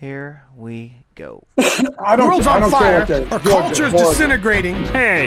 Here we go. I don't. World's I on don't fire. care what Our they- culture's Georgia, disintegrating. Hey,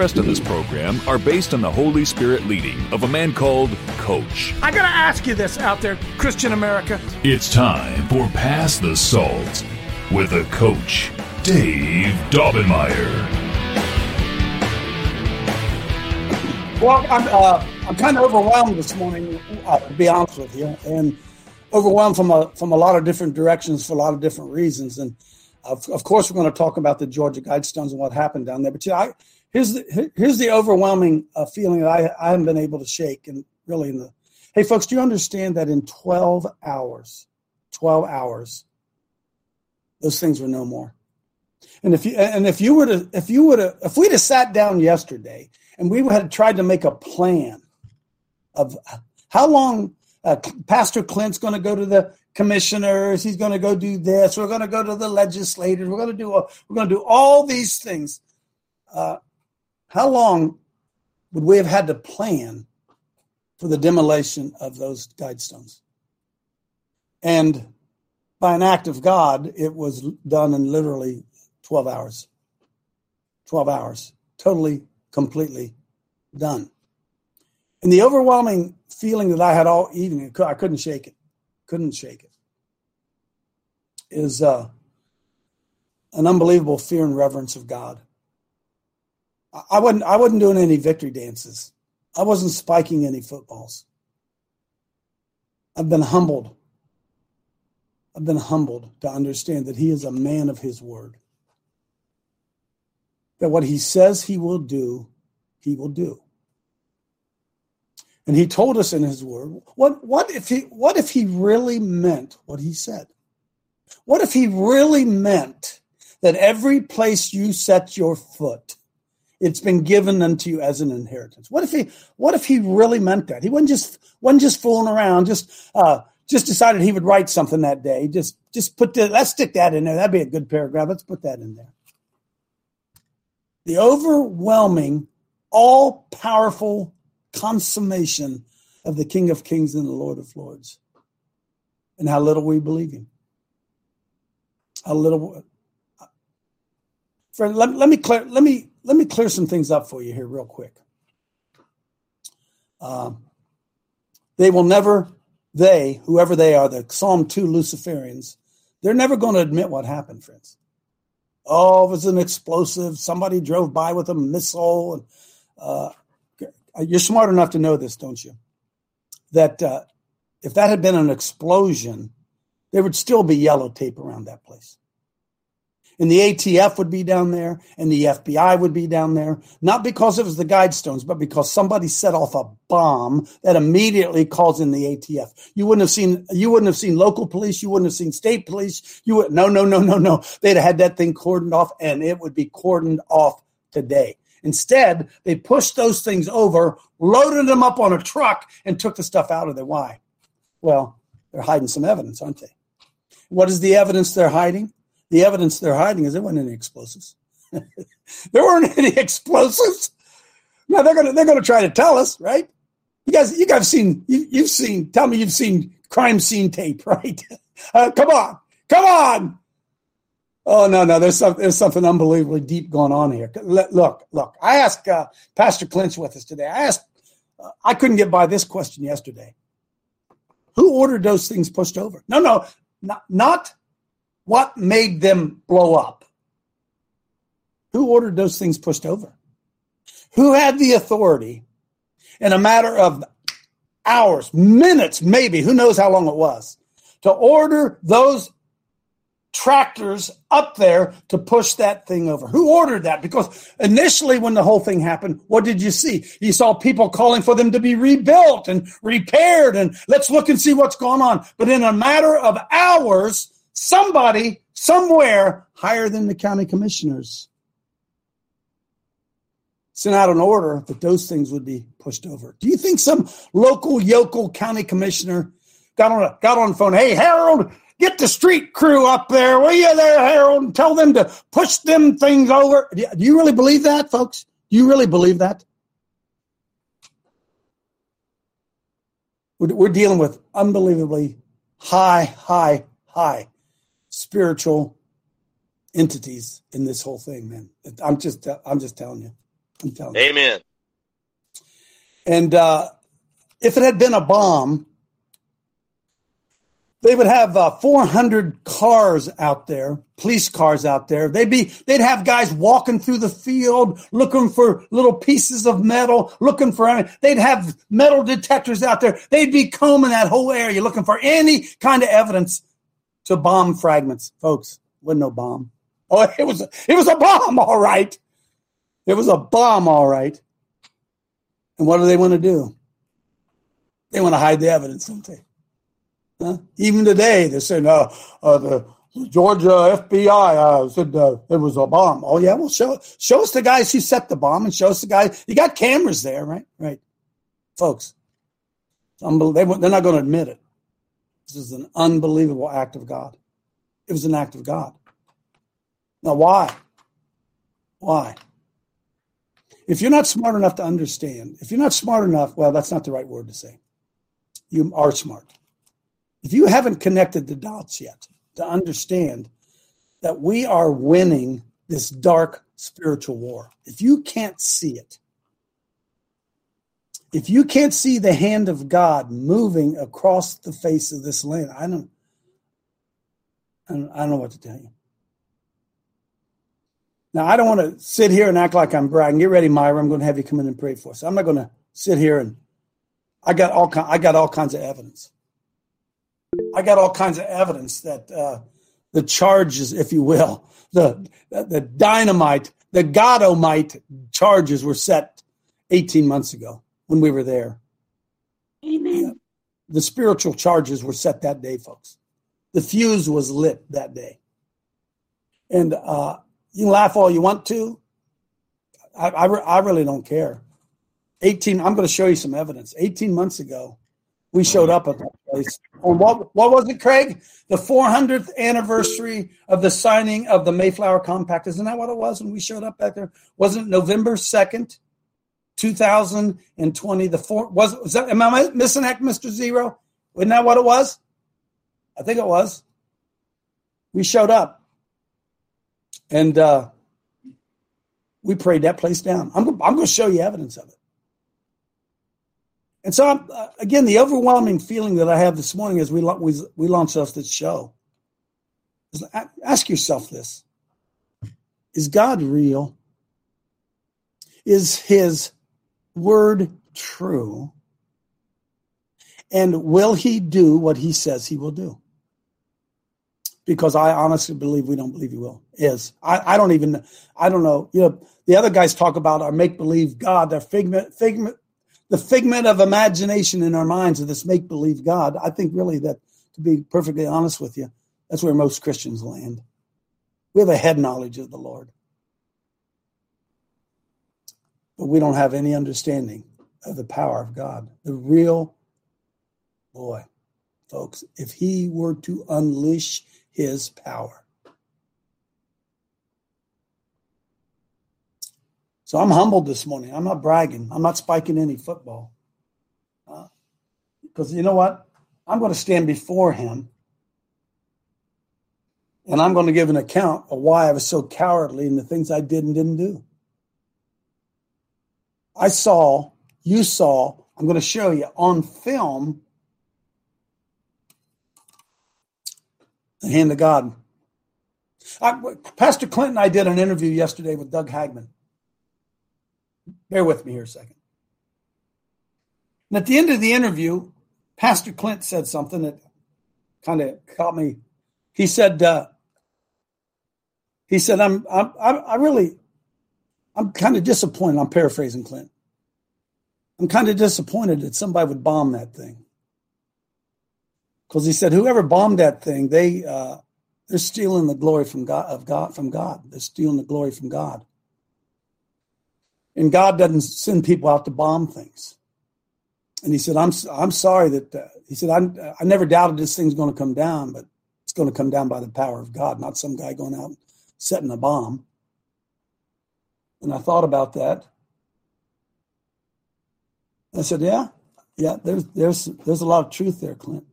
in this program are based on the Holy Spirit leading of a man called Coach. I gotta ask you this out there, Christian America. It's time for Pass the Salt with a coach, Dave Daubenmire. Well, I'm uh, I'm kind of overwhelmed this morning, uh, to be honest with you, and overwhelmed from a from a lot of different directions for a lot of different reasons. And of, of course, we're going to talk about the Georgia Guidestones and what happened down there. But you know, I, here's the here's the overwhelming uh, feeling that I I haven't been able to shake. And really, in the hey, folks, do you understand that in 12 hours, 12 hours, those things were no more. And if you and if you were to if you would have if we'd have sat down yesterday and we had tried to make a plan of how long uh, Pastor Clint's going to go to the commissioners, he's going to go do this, we're going to go to the legislators, we're going to do we're going to do all these things. Uh, how long would we have had to plan for the demolition of those guidestones? And by an act of God, it was done in literally 12 hours. 12 hours. Totally, completely done. And the overwhelming feeling that I had all evening, I couldn't shake it, couldn't shake it, is uh, an unbelievable fear and reverence of God. I- wasn't, I wasn't doing any victory dances. I wasn't spiking any footballs. I've been humbled. I've been humbled to understand that he is a man of his word that what he says he will do, he will do. And he told us in his word, what, what if he what if he really meant what he said? What if he really meant that every place you set your foot, it's been given unto you as an inheritance? What if he what if he really meant that? He wasn't just wasn't just fooling around, just uh just decided he would write something that day. Just just put the let's stick that in there. That'd be a good paragraph. Let's put that in there the overwhelming, all powerful consummation of the King of Kings and the Lord of Lords. And how little we believe him. How little. Friend, let, let me clear let me let me clear some things up for you here real quick. Um, they will never, they, whoever they are, the Psalm 2 Luciferians, they're never going to admit what happened, friends. Oh, it was an explosive. Somebody drove by with a missile. And uh, you're smart enough to know this, don't you? That uh, if that had been an explosion, there would still be yellow tape around that place. And the ATF would be down there, and the FBI would be down there, not because it was the Guidestones, but because somebody set off a bomb that immediately calls in the ATF. You wouldn't have seen, you wouldn't have seen local police, you wouldn't have seen state police. You would no, no, no, no, no. They'd have had that thing cordoned off, and it would be cordoned off today. Instead, they pushed those things over, loaded them up on a truck, and took the stuff out of there. Why? Well, they're hiding some evidence, aren't they? What is the evidence they're hiding? The evidence they're hiding is there weren't any explosives. there weren't any explosives. Now they're gonna they're gonna try to tell us, right? You guys, you guys seen you, you've seen. Tell me you've seen crime scene tape, right? Uh, come on, come on. Oh no, no, there's something there's something unbelievably deep going on here. Look, look. I asked uh, Pastor Clinch with us today. I asked, uh, I couldn't get by this question yesterday. Who ordered those things pushed over? No, no, not not what made them blow up. Who ordered those things pushed over? Who had the authority in a matter of hours, minutes, maybe, who knows how long it was, to order those tractors up there to push that thing over. Who ordered that? Because initially, when the whole thing happened, what did you see? You saw people calling for them to be rebuilt and repaired, and let's look and see what's going on. But in a matter of hours, somebody somewhere higher than the county commissioners sent out an order that those things would be pushed over. Do you think some local yokel county commissioner got on a, got on the phone? Hey, Harold, get the street crew up there. Will you there, Harold? Tell them to push them things over. Do you really believe that, folks? Do you really believe that? We're dealing with unbelievably high, high, high spiritual entities in this whole thing, man. I'm just, I'm just telling you. I'm telling you. Amen. And uh, if it had been a bomb, they would have uh, 400 cars out there, police cars out there. They'd be, they'd have guys walking through the field looking for little pieces of metal, looking for, they'd have metal detectors out there. They'd be combing that whole area looking for any kind of evidence to bomb fragments. Folks, wasn't no bomb. Oh, it was, it was a bomb, all right. It was a bomb, all right. And what do they want to do? They want to hide the evidence, don't they? Huh? Even today, they're saying, uh, uh, the Georgia FBI uh, said uh, it was a bomb. Oh, yeah, well, show, show us the guys who set the bomb and show us the guys. You got cameras there, right? Right. Folks, they, they're not going to admit it. This is an unbelievable act of God. It was an act of God. Now, why? Why? If you're not smart enough to understand, if you're not smart enough, well, that's not the right word to say. You are smart. If you haven't connected the dots yet to understand that we are winning this dark spiritual war, if you can't see it, if you can't see the hand of God moving across the face of this land, I don't, I don't, I don't know what to tell you. Now, I don't want to sit here and act like I'm bragging. Get ready, Myra. I'm going to have you come in and pray for us. I'm not going to sit here and I got all I got all kinds of evidence. I got all kinds of evidence that uh, the charges, if you will, the the dynamite, the Godomite charges were set 18 months ago when we were there. Amen. The spiritual charges were set that day, folks. The fuse was lit that day. And uh, you can laugh all you want to. I, I, I really don't care. 18, I'm going to show you some evidence. 18 months ago, we showed up at that place. On what, what was it, Craig? The 400th anniversary of the signing of the Mayflower Compact. Isn't that what it was when we showed up back there? Wasn't it November 2nd, 2020? The four, was, was that, am I missing that, Mr. Zero? Wasn't that what it was? I think it was. We showed up. And uh, we prayed that place down. I'm, I'm going to show you evidence of it. And so, I'm, uh, again, the overwhelming feeling that I have this morning as we, we, we launch off this show is ask yourself this Is God real? Is his word true? And will he do what he says he will do? because I honestly believe we don't believe he will. Is I, I don't even I don't know. You know, the other guys talk about our make believe God, their figment figment the figment of imagination in our minds of this make believe God. I think really that to be perfectly honest with you, that's where most Christians land. We have a head knowledge of the Lord. But we don't have any understanding of the power of God. The real boy, folks, if he were to unleash his power. So I'm humbled this morning. I'm not bragging. I'm not spiking any football. Uh, because you know what? I'm going to stand before him and I'm going to give an account of why I was so cowardly in the things I did and didn't do. I saw, you saw, I'm going to show you on film the hand of God. I, Pastor Clinton I did an interview yesterday with Doug Hagmann. Bear with me here a second. And at the end of the interview, Pastor Clint said something that kind of caught me. He said, uh, he said, I'm, I'm, I really, I'm kind of disappointed. I'm paraphrasing Clint. I'm kind of disappointed that somebody would bomb that thing because he said whoever bombed that thing, they uh, they're stealing the glory from God of God from God. They're stealing the glory from God. And God doesn't send people out to bomb things. And he said, "I'm I'm sorry that uh, he said I I never doubted this thing's going to come down, but it's going to come down by the power of God, not some guy going out setting a bomb." And I thought about that. I said, "Yeah, yeah. There's there's there's a lot of truth there, Clint.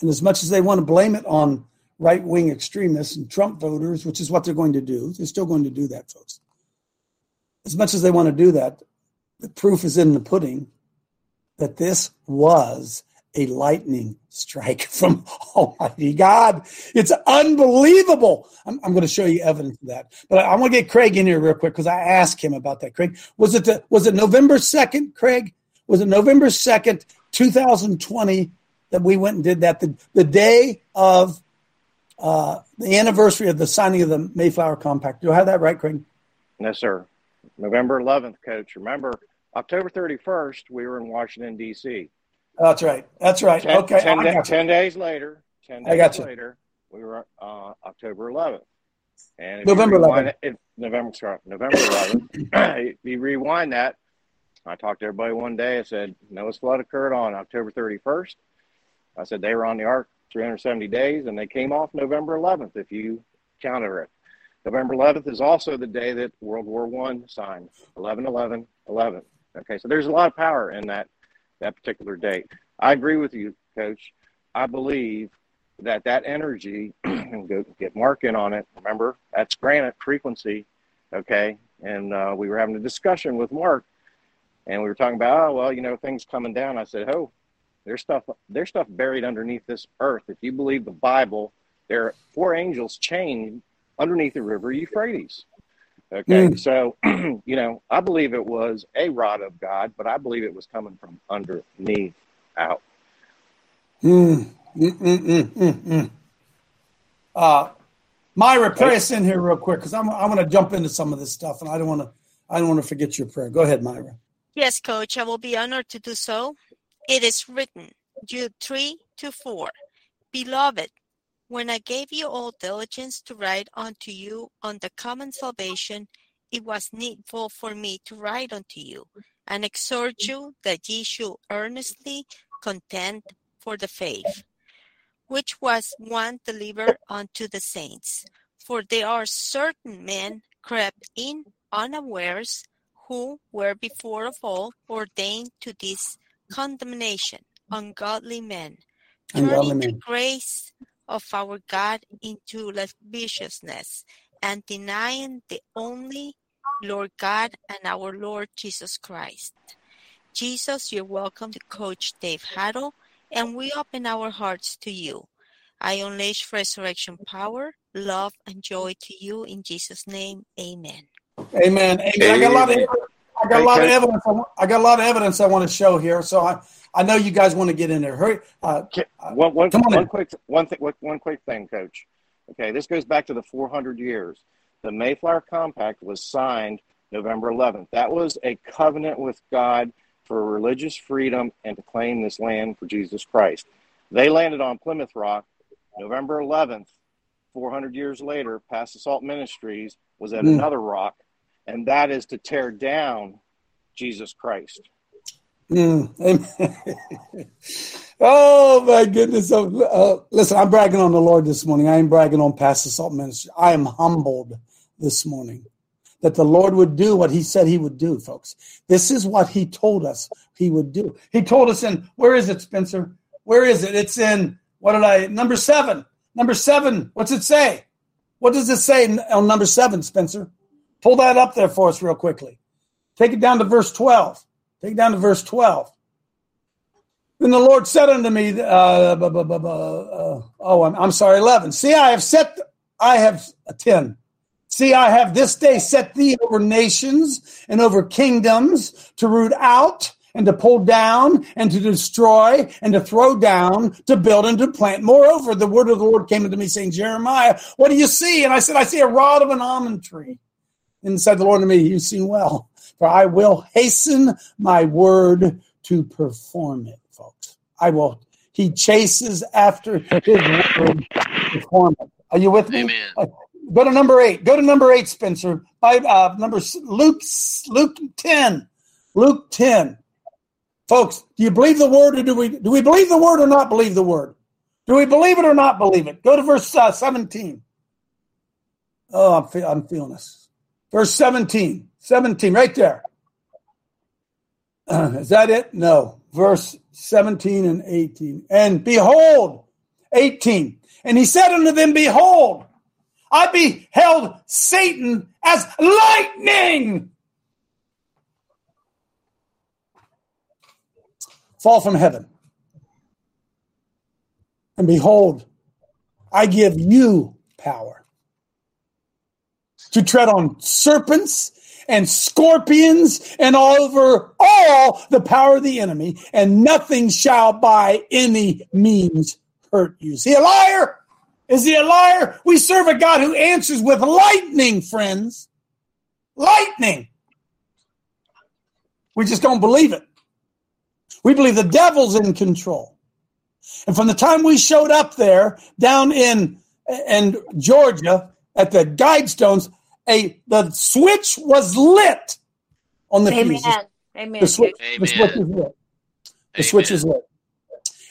And as much as they want to blame it on right wing extremists and Trump voters, which is what they're going to do, they're still going to do that, folks. As much as they want to do that, the proof is in the pudding that this was a lightning strike from Almighty God. It's unbelievable. I'm, I'm, going to show you evidence of that. But I, I want to get Craig in here real quick because I asked him about that. Craig, was it the, was it November second? Craig, was it November second, 2020, that we went and did that? The, the day of uh, the anniversary of the signing of the Mayflower Compact. Do I have that right, Craig? No, sir. November 11th, Coach. Remember, October 31st, we were in Washington, D.C. That's right. That's right. Ten, okay. Ten, da- ten, days later, 10 days I got you. later, we were uh, October 11th. And November 11th. It, November, sorry, November 11th. you rewind that. I talked to everybody one day. I said, Noah's flood occurred on October 31st. I said they were on the ark 370 days, and they came off November 11th, if you counted it. November 11th is also the day that World War One signed, 11 11 11. Okay, so there's a lot of power in that that particular date. I agree with you, Coach. I believe that that energy, and go get Mark in on it. Remember, that's granite frequency. Okay, and uh, we were having a discussion with Mark, and we were talking about, oh well, you know, things coming down. I said, oh, there's stuff there's stuff buried underneath this earth. If you believe the Bible, there are four angels chained underneath the river Euphrates. Okay, mm. so you know, I believe it was a rod of God, but I believe it was coming from underneath out. Mm. Mm, uh, Myra, pray us in here real quick because I'm I want to jump into some of this stuff, and I don't want to I don't want to forget your prayer. Go ahead, Myra. Yes, Coach, I will be honored to do so. It is written, Jude 3 to 4. Beloved, when I gave you all diligence to write unto you on the common salvation, it was needful for me to write unto you and exhort you that ye should earnestly contend for the faith, which was one delivered unto the saints. For there are certain men crept in unawares, who were before of all ordained to this condemnation, ungodly men, turning to grace of our God into lasciviousness and denying the only Lord God and our Lord Jesus Christ. Jesus, you're welcome to Coach Dave Haddle, and we open our hearts to you. I unleash resurrection power, love, and joy to you in Jesus' name. Amen. Amen. Amen. I got a lot of I got a lot of evidence. I got a lot of evidence I want to show here. So I, I know you guys want to get in there. Hurry. Uh, one, one, come on one quick, one thing, one quick thing, Coach. Okay, this goes back to the 400 years. The Mayflower Compact was signed November 11th. That was a covenant with God for religious freedom and to claim this land for Jesus Christ. They landed on Plymouth Rock November 11th. 400 years later, Past Assault Ministries was at mm. another rock and that is to tear down Jesus Christ. Mm, oh my goodness! Uh, listen, I'm bragging on the Lord this morning. I ain't bragging on Pass the Salt Ministry. I am humbled this morning that the Lord would do what He said He would do, folks. This is what He told us He would do. He told us in where is it, Spencer? Where is it? It's in what did I number seven? Number seven. What's it say? What does it say on number seven, Spencer? Pull that up there for us real quickly. Take it down to verse 12. Take it down to verse 12. Then the Lord said unto me, uh, uh, oh, I'm, I'm, sorry, 11. See, I have set, I have a 10. See, I have this day set thee over nations and over kingdoms to root out and to pull down and to destroy and to throw down, to build and to plant. Moreover, the word of the Lord came unto me saying, Jeremiah, what do you see? And I said, I see a rod of an almond tree. And said the Lord to me, You've seen well, for I will hasten my word to perform it, folks. I will. He chases after his word to perform it. Are you with me? Amen. Uh, Go to number eight. Go to number eight, Spencer. By uh, number Luke Luke ten. Luke ten. Folks, do you believe the word or do we do we believe the word or not believe the word? Do we believe it or not believe it? Go to verse uh, seventeen. Oh, I'm, fe- I'm feeling this. Verse 17. 17, right there. is that it? No. Verse 17 and 18. And behold, 18. And he said unto them, Behold, I beheld Satan as lightning fall from heaven. And behold, I give you power to tread on serpents and scorpions and all over all the power of the enemy, and nothing shall by any means hurt you. Is he a liar? Is he a liar? We serve a God who answers with lightning, friends. Lightning. We just don't believe it. We believe the devil's in control. And from the time we showed up there down in, in Georgia at the Guidestones, a the switch was lit on the Amen. fuses. Amen. The switch, Amen. the switch is lit. The Amen. switch is lit.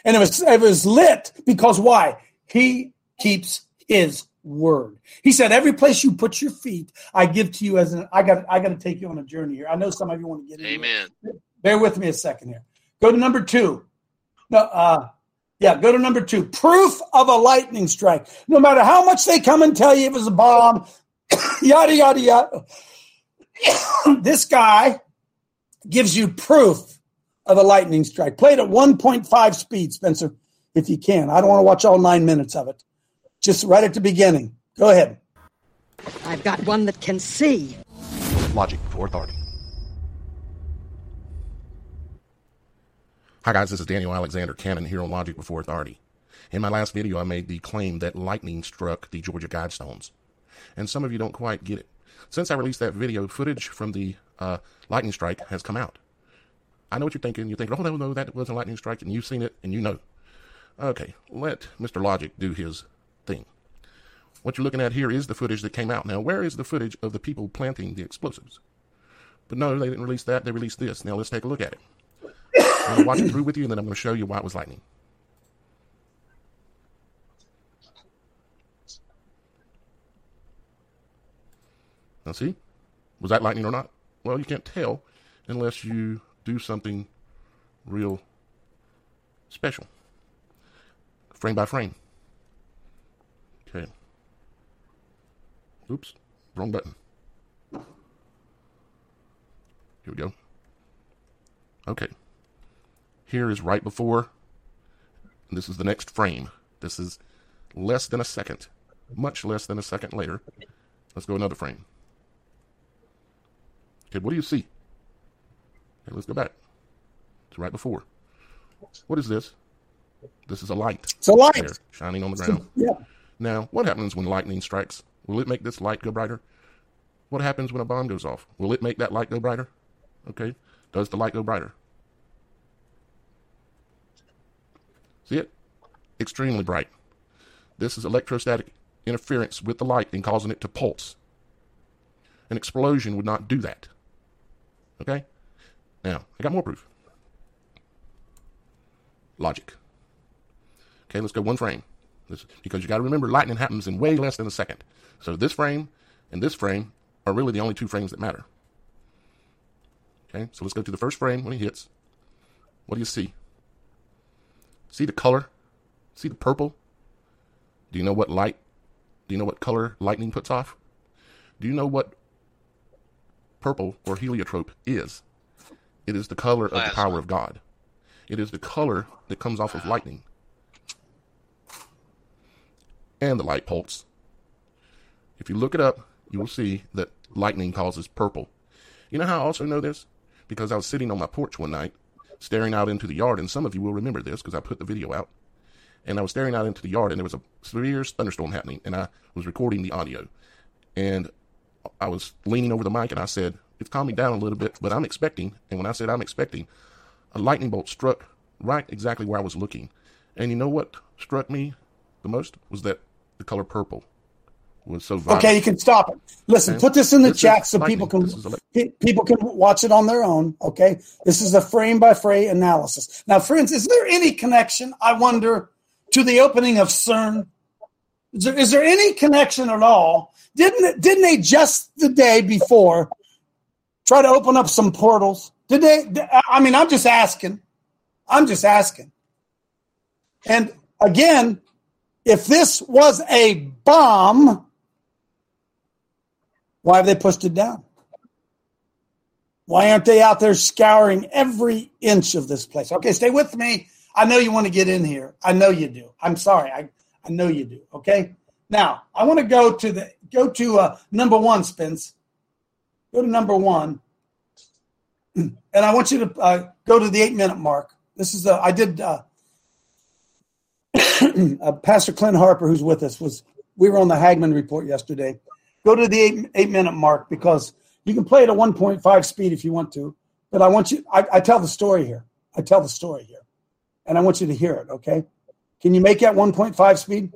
And it was it was lit because why? He keeps his word. He said, Every place you put your feet, I give to you as an I got I got to take you on a journey here. I know some of you want to get in. Amen. Bear with me a second here. Go to number two. No, uh, yeah, go to number two. Proof of a lightning strike. No matter how much they come and tell you it was a bomb, yada yada yada. this guy gives you proof of a lightning strike. Play it at 1.5 speed, Spencer, if you can. I don't want to watch all nine minutes of it. Just right at the beginning. Go ahead. I've got one that can see. Logic before authority. Hi guys, this is Daniel Alexander Cannon here on Logic Before Authority. In my last video, I made the claim that lightning struck the Georgia Guidestones. And some of you don't quite get it. Since I released that video, footage from the uh, lightning strike has come out. I know what you're thinking. You're thinking, oh, no, no, that wasn't a lightning strike, and you've seen it, and you know. Okay, let Mr. Logic do his thing. What you're looking at here is the footage that came out. Now, where is the footage of the people planting the explosives? But no, they didn't release that. They released this. Now, let's take a look at it. I'm going to watch it through with you, and then I'm going to show you why it was lightning. Now, see? Was that lightning or not? Well, you can't tell unless you do something real special. Frame by frame. Okay. Oops. Wrong button. Here we go. Okay. Here is right before. This is the next frame. This is less than a second. Much less than a second later. Let's go another frame. Okay, what do you see? Okay, let's go back. It's right before. What is this? This is a light. It's a light. There, shining on the ground. Yeah. Now, what happens when lightning strikes? Will it make this light go brighter? What happens when a bomb goes off? Will it make that light go brighter? Okay. Does the light go brighter? See it? Extremely bright. This is electrostatic interference with the light and causing it to pulse. An explosion would not do that. Okay? Now, I got more proof. Logic. Okay, let's go one frame. This, because you got to remember, lightning happens in way less than a second. So this frame and this frame are really the only two frames that matter. Okay, so let's go to the first frame when he hits. What do you see? See the color? See the purple? Do you know what light? Do you know what color lightning puts off? Do you know what purple or heliotrope is? It is the color of the power of God. It is the color that comes off of lightning. And the light pulse. If you look it up, you will see that lightning causes purple. You know how I also know this? Because I was sitting on my porch one night, staring out into the yard, and some of you will remember this because I put the video out. And I was staring out into the yard, and there was a severe thunderstorm happening, and I was recording the audio. And I was leaning over the mic, and I said, It's calming down a little bit, but I'm expecting. And when I said I'm expecting, a lightning bolt struck right exactly where I was looking. And you know what struck me the most was that the color purple was so violent. Okay, you can stop it. Listen, Okay. put this in the This chat so lightning. people can This is elec- pe- people can watch it on their own. Okay, this is a frame by frame analysis. Now, friends, is there any connection? I wonder to the opening of CERN. Is there, is there any connection at all? Didn't didn't they just the day before try to open up some portals? Did they? I mean, I'm just asking. I'm just asking. And again, if this was a bomb, why have they pushed it down? Why aren't they out there scouring every inch of this place? Okay, stay with me. I know you want to get in here. I know you do. I'm sorry. I, I know you do. Okay. Now I want to go to the go to uh, number one, Spence. Go to number one, and I want you to uh, go to the eight minute mark. This is uh, I did. Uh, uh, Pastor Clint Harper, who's with us, was we were on the Hagmann report yesterday. Go to the eight, eight minute mark because you can play it at 1.5 speed if you want to, but I want you. I, I tell the story here. I tell the story here, and I want you to hear it. Okay? Can you make that 1.5 speed?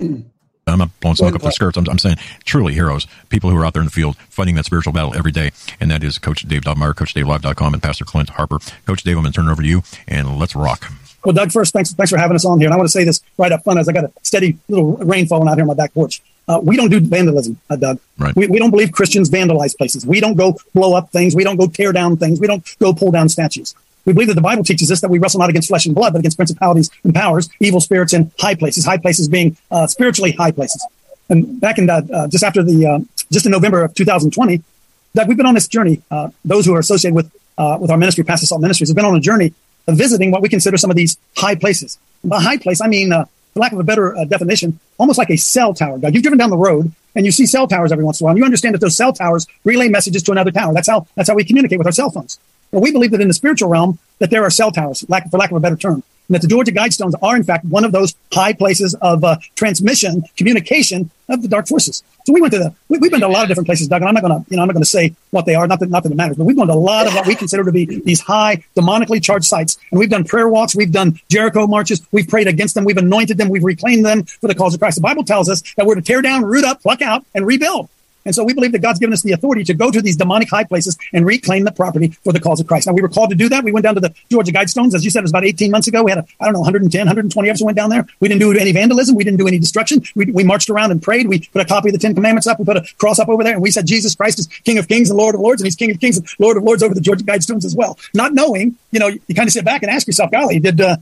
I'm not blowing smoke up their skirts. I'm, I'm saying truly heroes, people who are out there in the field fighting that spiritual battle every day. And that is Coach Dave Daubenmire, CoachDaveLive.com, and Pastor Clint Harper. Coach Dave, I'm going to turn it over to you, and let's rock. Well, Doug, first, thanks, thanks for having us on here. And I want to say this right up front as I got a steady little rain falling out here on my back porch. Uh, we don't do vandalism, uh, Doug. Right. We, we don't believe Christians vandalize places. We don't go blow up things. We don't go tear down things. We don't go pull down statues. We believe that the Bible teaches us that we wrestle not against flesh and blood, but against principalities and powers, evil spirits in high places, high places being uh, spiritually high places. And back in that, uh, just after the, uh, just in November of 2020, Doug, we've been on this journey. Uh, those who are associated with, uh, with our ministry, Pass the Salt Ministries, have been on a journey of visiting what we consider some of these high places. And by high place, I mean, for lack of a better uh, definition, almost like a cell tower. Doug, you've driven down the road and you see cell towers every once in a while. And you understand that those cell towers relay messages to another tower. That's how that's how we communicate with our cell phones. Well, we believe that in the spiritual realm that there are cell towers, lack, for lack of a better term, and that the Georgia Guidestones are in fact one of those high places of uh, transmission, communication of the dark forces. So we went to the we, we've been to a lot of different places, Doug. And I'm not going to you know I'm not going to say what they are, not that not that it matters, but we've gone to a lot of what we consider to be these high demonically charged sites, and we've done prayer walks, we've done Jericho marches, we've prayed against them, we've anointed them, we've reclaimed them for the cause of Christ. The Bible tells us that we're to tear down, root up, pluck out, and rebuild. And so we believe that God's given us the authority to go to these demonic high places and reclaim the property for the cause of Christ. Now we were called to do that. We went down to the Georgia Guidestones. As you said, it was about 18 months ago. We had, a, I don't know, 110, 120 of us went down there. We didn't do any vandalism. We didn't do any destruction. We, we marched around and prayed. We put a copy of the Ten Commandments up. We put a cross up over there and we said Jesus Christ is King of Kings and Lord of Lords and he's King of Kings and Lord of Lords over the Georgia Guidestones as well. Not knowing, you know, you, kind of sit back and ask yourself, golly, did, uh,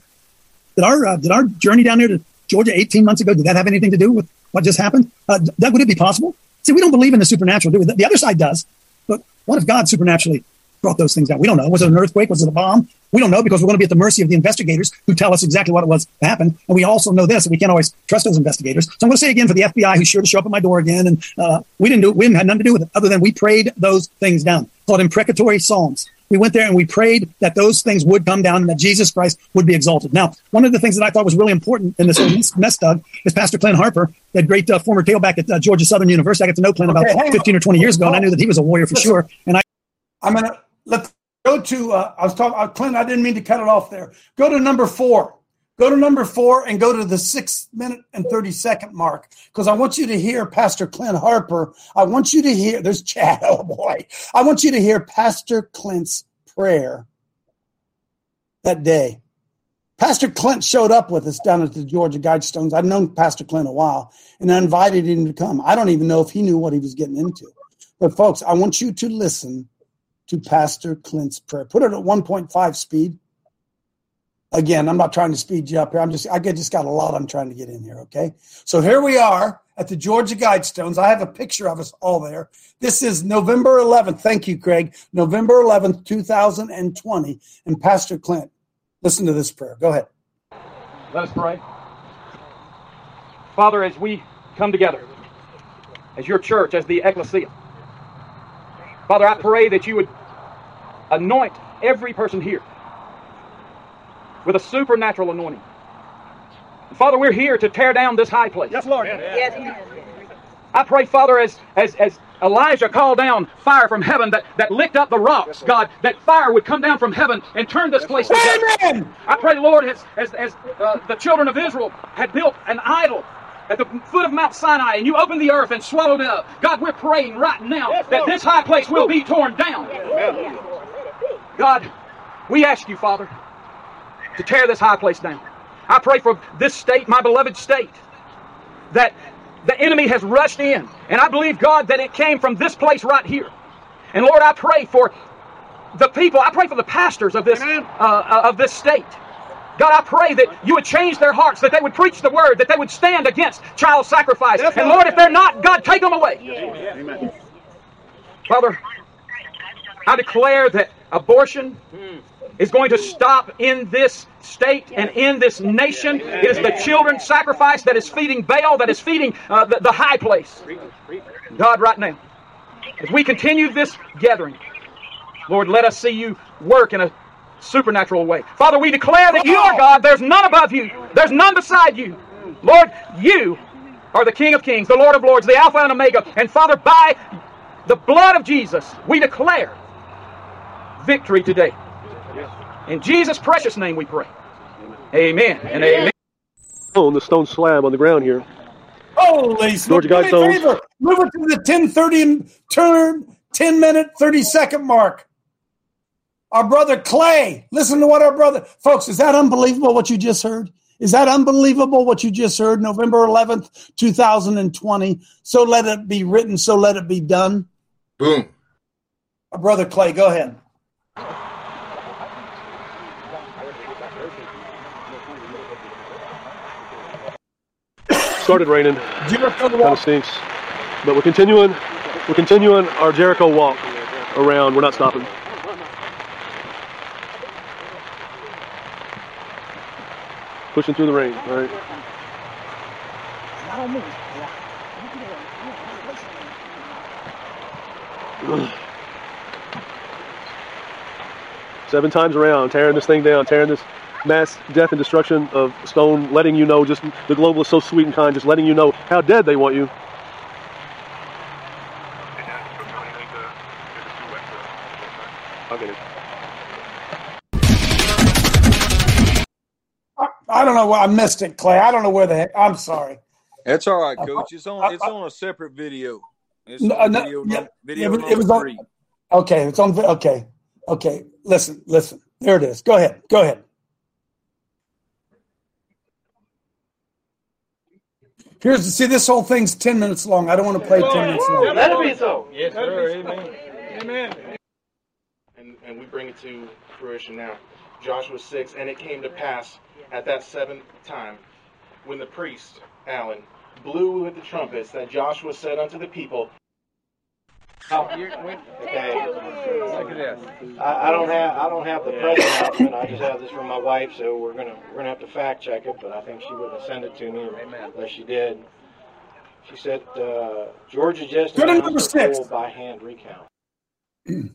did our, uh, did our journey down there to Georgia 18 months ago, did that have anything to do with what just happened? Uh, Doug, would it be possible? See, we don't believe in the supernatural, do we? The other side does. But what if God supernaturally brought those things down? We don't know. Was it an earthquake? Was it a bomb? We don't know because we're going to be at the mercy of the investigators who tell us exactly what it was that happened. And we also know this, we can't always trust those investigators. So I'm going to say again for the FBI, who's sure to show up at my door again, and uh, we didn't do it. we didn't have nothing to do with it other than we prayed those things down. Called imprecatory psalms. We went there and we prayed that those things would come down and that Jesus Christ would be exalted. Now, one of the things that I thought was really important in this mess, Doug, is Pastor Clint Harper, that great uh, former tailback at uh, Georgia Southern University. I got to know Clint about Okay, hang 15 or 20 years ago, and I knew that he was a warrior for Listen. sure. And I I'm gonna let's go to. Uh, I was talking, uh, Clint. I didn't mean to cut it off there. Go to number four. Go to number four and go to the six minute and thirty second mark because I want you to hear Pastor Clint Harper. I want you to hear. There's Chad. Oh boy, I want you to hear Pastor Clint's prayer that day. Pastor Clint showed up with us down at the Georgia Guidestones. I'd known Pastor Clint a while, and I invited him to come. I don't even know if he knew what he was getting into. But folks, I want you to listen to Pastor Clint's prayer. Put it at 1.5 speed. Again, I'm not trying to speed you up here. I'm just I just got a lot I'm trying to get in here, okay? So here we are at the Georgia Guidestones. I have a picture of us all there. This is November 11th. Thank you, Craig. November 11th, 2020. And Pastor Clint, listen to this prayer. Go ahead. Let us pray. Father, as we come together, as your church, as the ecclesia, Father, I pray that you would anoint every person here with a supernatural anointing. Father, we're here to tear down this high place. Yes, Lord. I pray, Father, as, as, as Elijah called down fire from heaven that, that licked up the rocks, God, that fire would come down from heaven and turn this place to Amen. I pray, Lord, as, as, as uh, the children of Israel had built an idol at the foot of Mount Sinai and you opened the earth and swallowed it up. God, we're praying right now that this high place will be torn down. God, we ask you, Father, to tear this high place down. I pray for this state, my beloved state, that the enemy has rushed in. And I believe, God, that it came from this place right here. And Lord, I pray for the people, I pray for the pastors of this, uh, of this state. God, I pray that you would change their hearts, that they would preach the word, that they would stand against child sacrifice. and Lord, if they're not, God, take them away. Father, I declare that abortion is going to stop in this state and in this nation. It is the children's sacrifice that is feeding Baal, that is feeding uh, the, the high place. God, right now, as we continue this gathering, Lord, let us see you work in a supernatural way. Father, we declare that you are God. There's none above you, there's none beside you. Lord, you are the King of kings, the Lord of lords, the Alpha and Omega. And Father, by the blood of Jesus, we declare victory today. In Jesus' precious name we pray. Amen and amen. On oh, the stone slab on the ground here. Holy Georgia do me a favor. Move it to the 1030 turn, 10 minute, 30 second mark. Our brother Clay, listen to what our brother, folks, is that unbelievable what you just heard? Is that unbelievable what you just heard? November 11th, 2020. So let it be written, so let it be done. Boom. Our brother Clay, go ahead. Started raining. Jericho Kind of stinks. But we're continuing. We're continuing our Jericho walk around. We're not stopping. Pushing through the rain. All right. Seven times around, tearing this thing down, tearing this mass death and destruction of stone, letting you know just the global is so sweet and kind, just letting you know how dead they want you. I'll get it. I don't know why I missed it, Clay. I don't know where the heck. I'm sorry. That's all right, Uh, Coach. It's on. Uh, it's uh, on a separate video. It's No, on uh, no, video. yeah, video yeah, it was on- three. Okay, it's on. Okay, okay. Listen, listen. There it is. Go ahead. Go ahead. Here's see. This whole thing's ten minutes long. I don't want to play ten minutes long. That'll be so. Yes, sir. Amen. Amen. And, and we bring it to fruition now. Joshua 6, and it came to pass at that seventh time, when the priest, Aaron, blew with the trumpets, that Joshua said unto the people, Okay. Look at this. I, I don't have I don't have the present announcement. I just have this from my wife, so we're gonna we're gonna have to fact check it. But I think she wouldn't send it to me unless she did. She said uh, Georgia just Go to number a six. by hand recount.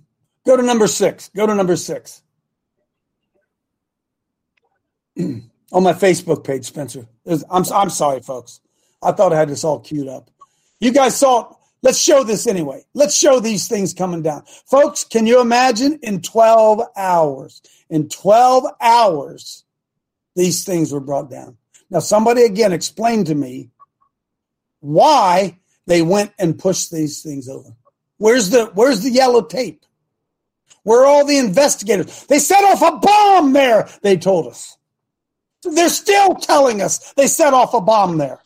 Go to number six. Go to number six. On my Facebook page, Spencer. I'm I'm sorry, folks. I thought I had this all queued up. You guys saw it. Let's show this anyway. Let's show these things coming down. Folks, can you imagine in 12 hours? In 12 hours, these things were brought down. Now, somebody again explain to me why they went and pushed these things over. Where's the where's the yellow tape? Where are all the investigators? They set off a bomb there, they told us. They're still telling us they set off a bomb there.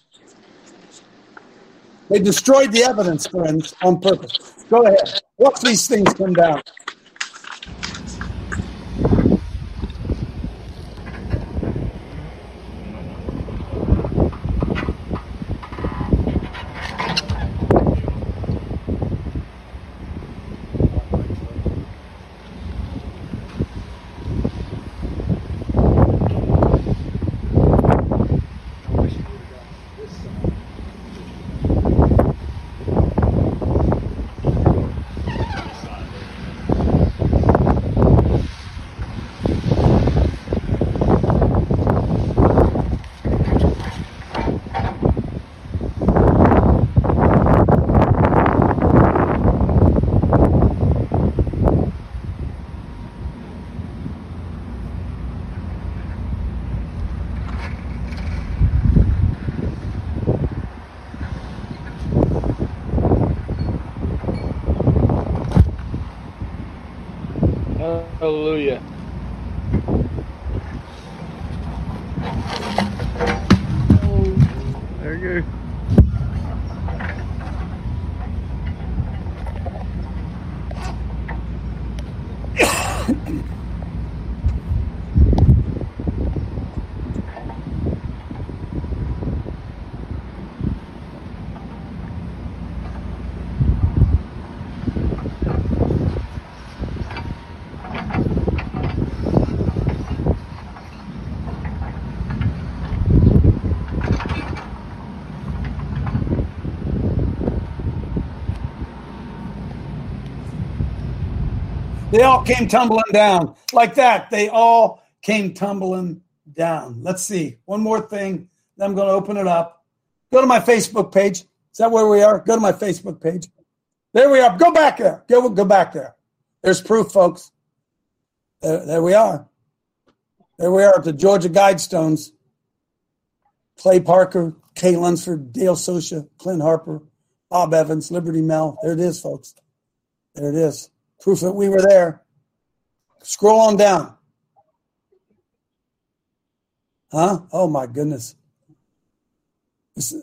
They destroyed the evidence, friends, on purpose. Go ahead. Watch these things come down. Hallelujah. There you go. They all came tumbling down like that. They all came tumbling down. Let's see. One more thing. Then I'm going to open it up. Go to my Facebook page. Is that where we are? Go to my Facebook page. There we are. Go back there. Go, go back there. There's proof, folks. There, there we are. There we are at the Georgia Guidestones. Clay Parker, Kay Lunsford, Dale Sosha, Clint Harper, Bob Evans, Liberty Mel. There it is, folks. There it is. Proof that we were there. Scroll on down. Huh? Oh my goodness.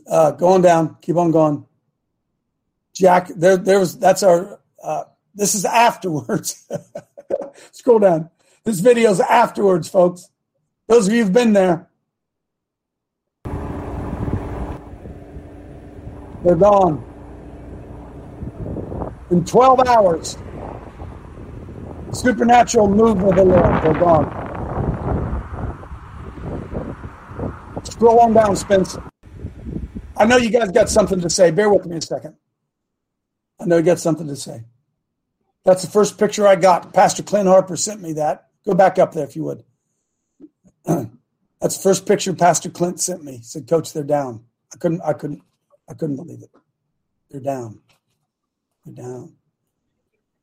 Uh, going down. Keep on going. Jack, there, there was. That's our. Uh, this is afterwards. Scroll down. This video's afterwards, folks. Those of you who've been there. They're gone. In 12 hours, supernatural move of the Lord. They're gone. Scroll on down, Spencer. I know you guys got something to say. Bear with me a second. I know you got something to say. That's the first picture I got. Pastor Clint Harper sent me that. Go back up there if you would. That's the first picture Pastor Clint sent me. He said, Coach, they're down. I couldn't, I couldn't, I couldn't believe it. They're down. They're down.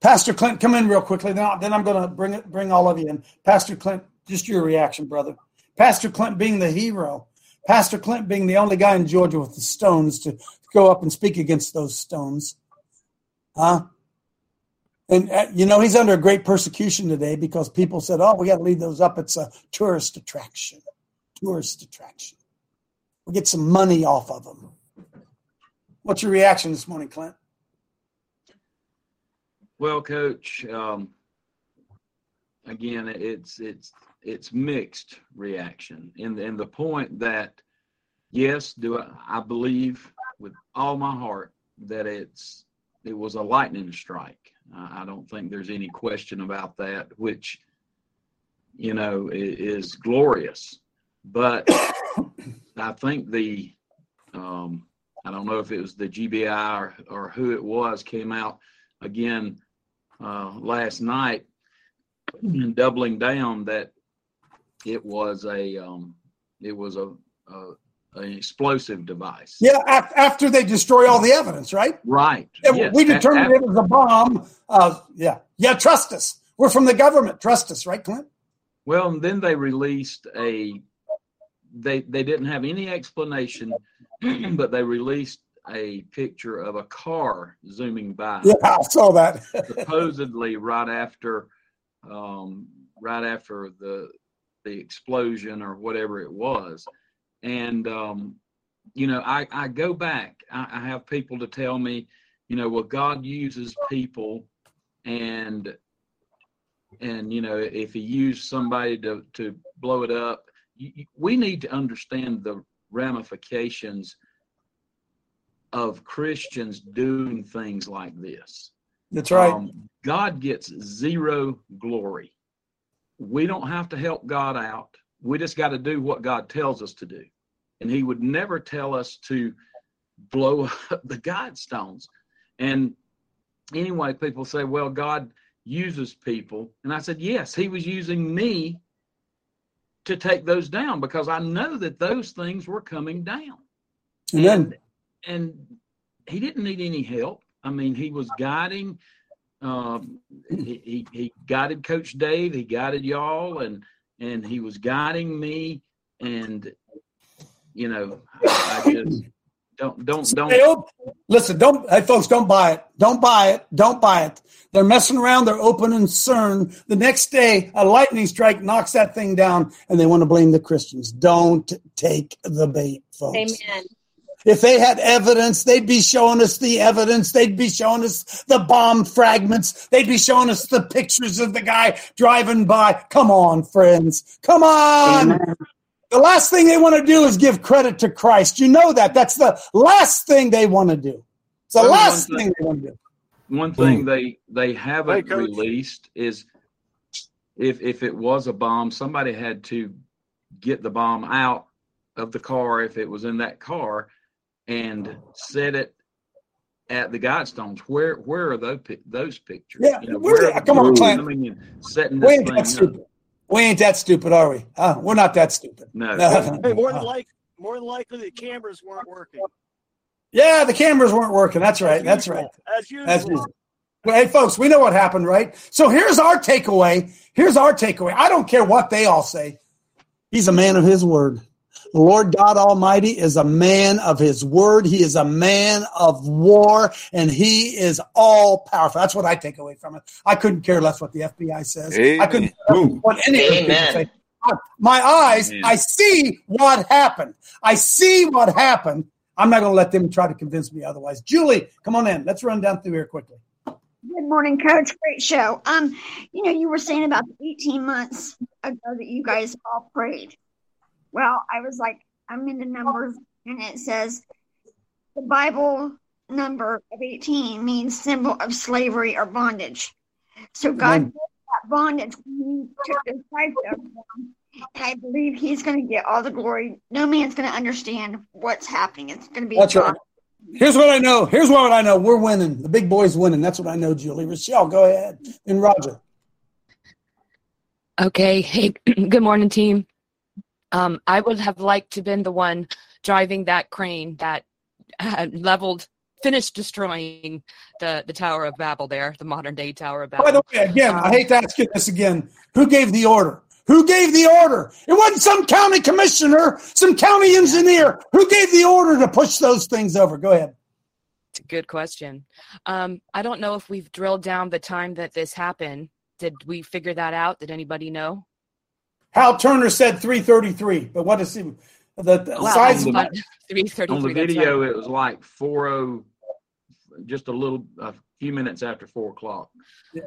Pastor Clint, come in real quickly. Then, then I'm going to bring bring all of you in. Pastor Clint, just your reaction, brother. Pastor Clint being the hero. Pastor Clint being the only guy in Georgia with the stones to go up and speak against those stones. Huh? And uh, you know he's under a great persecution today because people said, "Oh, we got to leave those up. It's a tourist attraction. Tourist attraction. We get some money off of them." What's your reaction this morning, Clint? Well, Coach, um, again, it's it's it's mixed reaction, in in the point that yes, do I, I believe with all my heart that it's it was a lightning strike. I don't think there's any question about that, which you know is, glorious. But I think the um, I don't know if it was the GBI or, or who it was came out again uh, last night and doubling down that it was a um, it was a, a an explosive device. Yeah, af- after they destroy all the evidence, right? Right. Yeah, Yes. We determined A- it was a bomb. Uh, yeah, yeah. Trust us. We're from the government. Trust us, right, Clint? Well, and then they released a. They they didn't have any explanation, but they released a picture of a car zooming by. Yeah, I saw that. supposedly right after, um, right after the the explosion or whatever it was, and um, you know, I I go back. I, I have people to tell me, you know, well, God uses people, and and you know, if He used somebody to to blow it up, we need to understand the ramifications of Christians doing things like this. That's right. Um, God gets zero glory. We don't have to help God out. We just got to do what God tells us to do. And He would never tell us to blow up the guidestones. And anyway, people say, well, God uses people. And I said, yes, He was using me to take those down because I know that those things were coming down Amen. and he didn't need any help. I mean, he was guiding. Um, he, he he guided Coach Dave. He guided y'all, and and he was guiding me. And you know, I, I just Don't don't don't. Listen, don't, hey, folks, don't buy it. Don't buy it. Don't buy it. They're messing around. They're opening CERN. The next day, a lightning strike knocks that thing down, and they want to blame the Christians. Don't take the bait, folks. Amen. If they had evidence, they'd be showing us the evidence. They'd be showing us the bomb fragments. They'd be showing us the pictures of the guy driving by. Come on, friends. Come on. The last thing they want to do is give credit to Christ. You know that. That's the last thing they want to do. It's the Well, last one thing thing- they want to do. One thing hmm. they they haven't released is if if it was a bomb, somebody had to get the bomb out of the car if it was in that car and set it at the Guidestones. Where where are those those pictures? Yeah, You know, where- where are come on, people Clint. coming and setting We this ain't thing that up? stupid. We ain't that stupid, are we? Uh, we're not that stupid. No. Hey, more than like more than likely the cameras weren't working. Yeah, the cameras weren't working. That's right. That's right. As usual. That's usual. Well, hey, folks, we know what happened, right? So here's our takeaway. Here's our takeaway. I don't care what they all say. He's a man of his word. The Lord God Almighty is a man of his word. He is a man of war, and he is all powerful. That's what I take away from it. I couldn't care less what the FBI says. I couldn't care less what any of the people Amen. say. My eyes, I see what happened. I see what happened. I'm not going to let them try to convince me otherwise. Julie, come on in. Let's run down through here quickly. Good morning, Coach. Great show. Um, you know, you were saying about the 18 months ago that you guys all prayed. Well, I was like, I'm in the numbers, and it says the Bible number of 18 means symbol of slavery or bondage. So God Amen. gave that bondage when He took the Christ over and I believe He's going to get all the glory. No man's going to understand what's happening. It's going to be That's God. right. Here's what I know. Here's what I know. We're winning. The big boys winning. That's what I know, Julie. Rochelle, go ahead. And Roger. Okay. Hey, good morning, team. Um, I would have liked to been the one driving that crane that leveled, finished destroying the the Tower of Babel. There, the modern day Tower of Babel. By the way, again, I hate to ask you this again. Who gave the order? Who gave the order? It wasn't some county commissioner, some county engineer. Who gave the order to push those things over? Go ahead. It's a good question. Um, I don't know if we've drilled down the time that this happened. Did we figure that out? Did anybody know? Hal Turner said 333, but what is he? The, the Well, size on of the- 333. On the video, right. it was like four oh, just a little, a few minutes after four o'clock.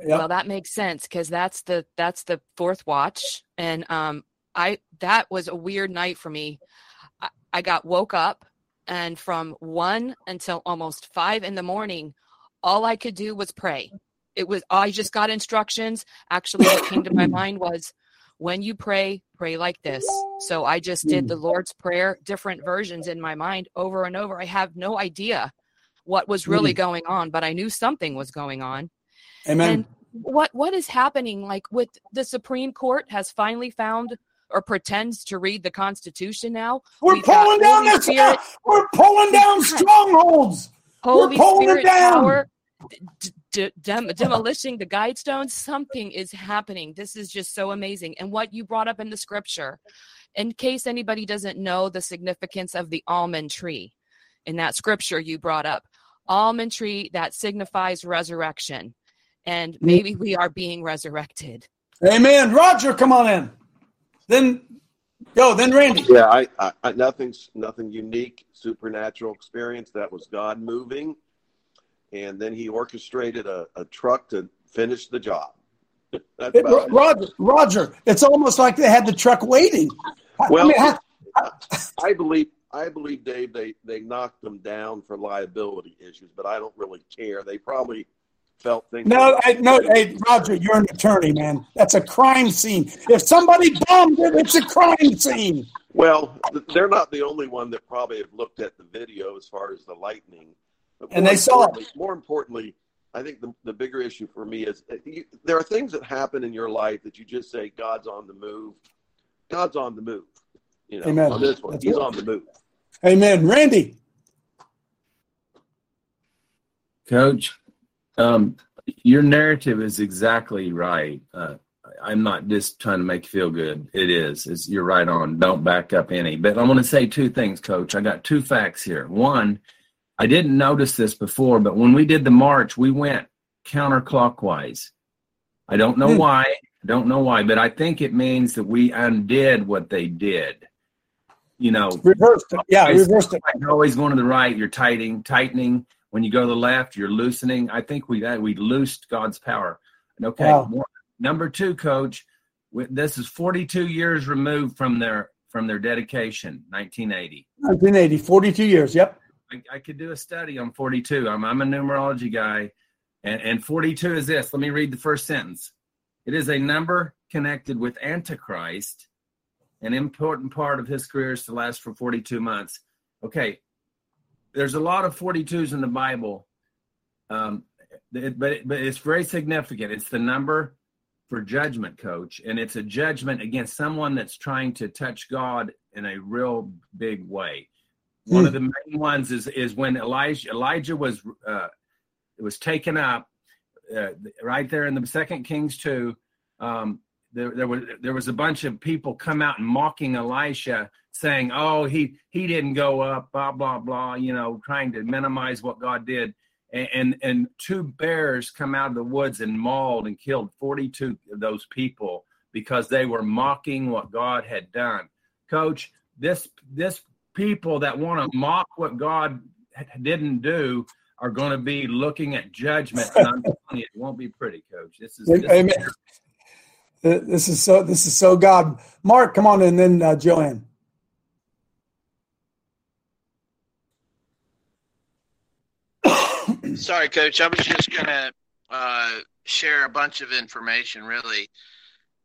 Well, that makes sense because that's the that's the fourth watch, and um, I that was a weird night for me. I, I got woke up, and from one until almost five in the morning, all I could do was pray. It was I just got instructions. Actually, what came to my mind was when you pray, pray like this. So I just did the Lord's Prayer, different versions in my mind over and over. I have no idea what was really Mm. going on, but I knew something was going on. Amen. And what what is happening like with the Supreme Court has finally found or pretends to read the Constitution now? We're We've pulling down this. Spirit- We're pulling down strongholds. Holy We're pulling Spirit it down. power d- d- dem- demolishing the guidestones. Something is happening. This is just so amazing. And what you brought up in the scripture, in case anybody doesn't know the significance of the almond tree, in that scripture you brought up, almond tree that signifies resurrection. And mm. maybe we are being resurrected. Amen. Roger, come on in. Then go. Then Randy. Yeah, I, I, I nothing's nothing unique, supernatural experience. That was God moving, and then He orchestrated a, a truck to finish the job. That's It-. Roger, Roger, it's almost like they had the truck waiting. I- I Well, mean, how- I believe I believe Dave they they knocked them down for liability issues, but I don't really care. They probably felt things. no, I, no, hey, Roger, you're an attorney, man. That's a crime scene. If somebody bombed it, it's a crime scene. Well, they're not the only one that probably have looked at the video as far as the lightning. But And they saw it. More importantly, I think the, the bigger issue for me is uh, you, there are things that happen in your life that you just say God's on the move. God's on the move. You know, Amen. on this one, That's He's it. on the move. Amen. Randy. Coach, um, your narrative is exactly right. Uh, I'm not just trying to make you feel good. It is. It's, you're right on. Don't back up any. But I want to say two things, Coach. I got two facts here. One, I didn't notice this before, but when we did the march, we went counterclockwise. I don't know Hmm. why. I don't know why, but I think it means that we undid what they did. You know, Reversed it. Yeah, reversed it. You're always going to the right. You're tightening, tightening. When you go to the left, you're loosening. I think we that we loosed God's power. And Okay, Wow. one- number two, Coach. This is 42 years removed from their from their dedication, 1980. 1980, 42 years. Yep. I, I could do a study on 42. I'm, I'm a numerology guy. And, and 42 is this. Let me read the first sentence. It is a number connected with Antichrist. An important part of his career is to last for 42 months. Okay. There's a lot of 42s in the Bible. Um, it- but, it- but it's very significant. It's the number for judgment, coach. And it's a judgment against someone that's trying to touch God in a real big way. One of the main ones is is when Elijah Elijah was uh, was taken up uh, right there in the Second Kings two. Um, there, there was there was a bunch of people come out and mocking Elisha, saying, "Oh, he he didn't go up," blah blah blah. You know, trying to minimize what God did. And, and and two bears come out of the woods and mauled and killed forty two of those people because they were mocking what God had done. Coach, this this people that want to mock what God didn't do are going to be looking at judgment. And I'm telling you, it won't be pretty, Coach. This is this Amen. is- This is so. This is so God. Mark, come on, and then uh, Joanne. Sorry, Coach. I was just gonna uh, share a bunch of information. Really,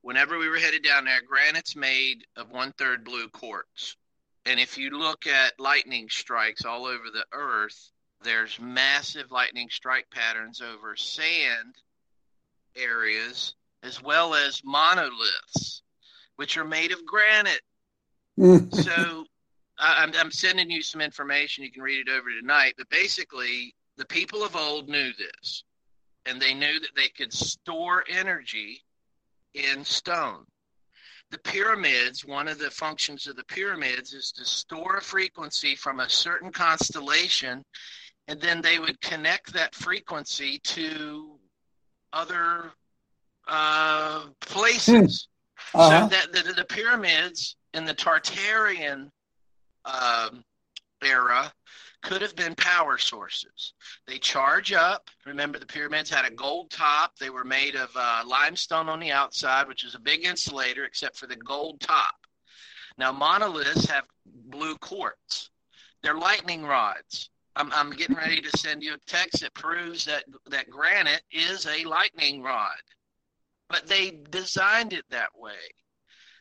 whenever we were headed down there, granite's made of one third blue quartz, and if you look at lightning strikes all over the earth, there's massive lightning strike patterns over sand areas as well as monoliths, which are made of granite. Mm. so I, I'm, I'm sending you some information. You can read it over tonight. But basically, the people of old knew this, and they knew that they could store energy in stone. The pyramids, one of the functions of the pyramids is to store a frequency from a certain constellation, and then they would connect that frequency to other uh, places. Uh-huh. So that the, the pyramids in the Tartarian um, era could have been power sources. They charge up. Remember, the pyramids had a gold top. They were made of uh, limestone on the outside, which is a big insulator, except for the gold top. Now, monoliths have blue quartz. They're lightning rods. I'm, I'm getting ready to send you a text that proves that that granite is a lightning rod, but they designed it that way.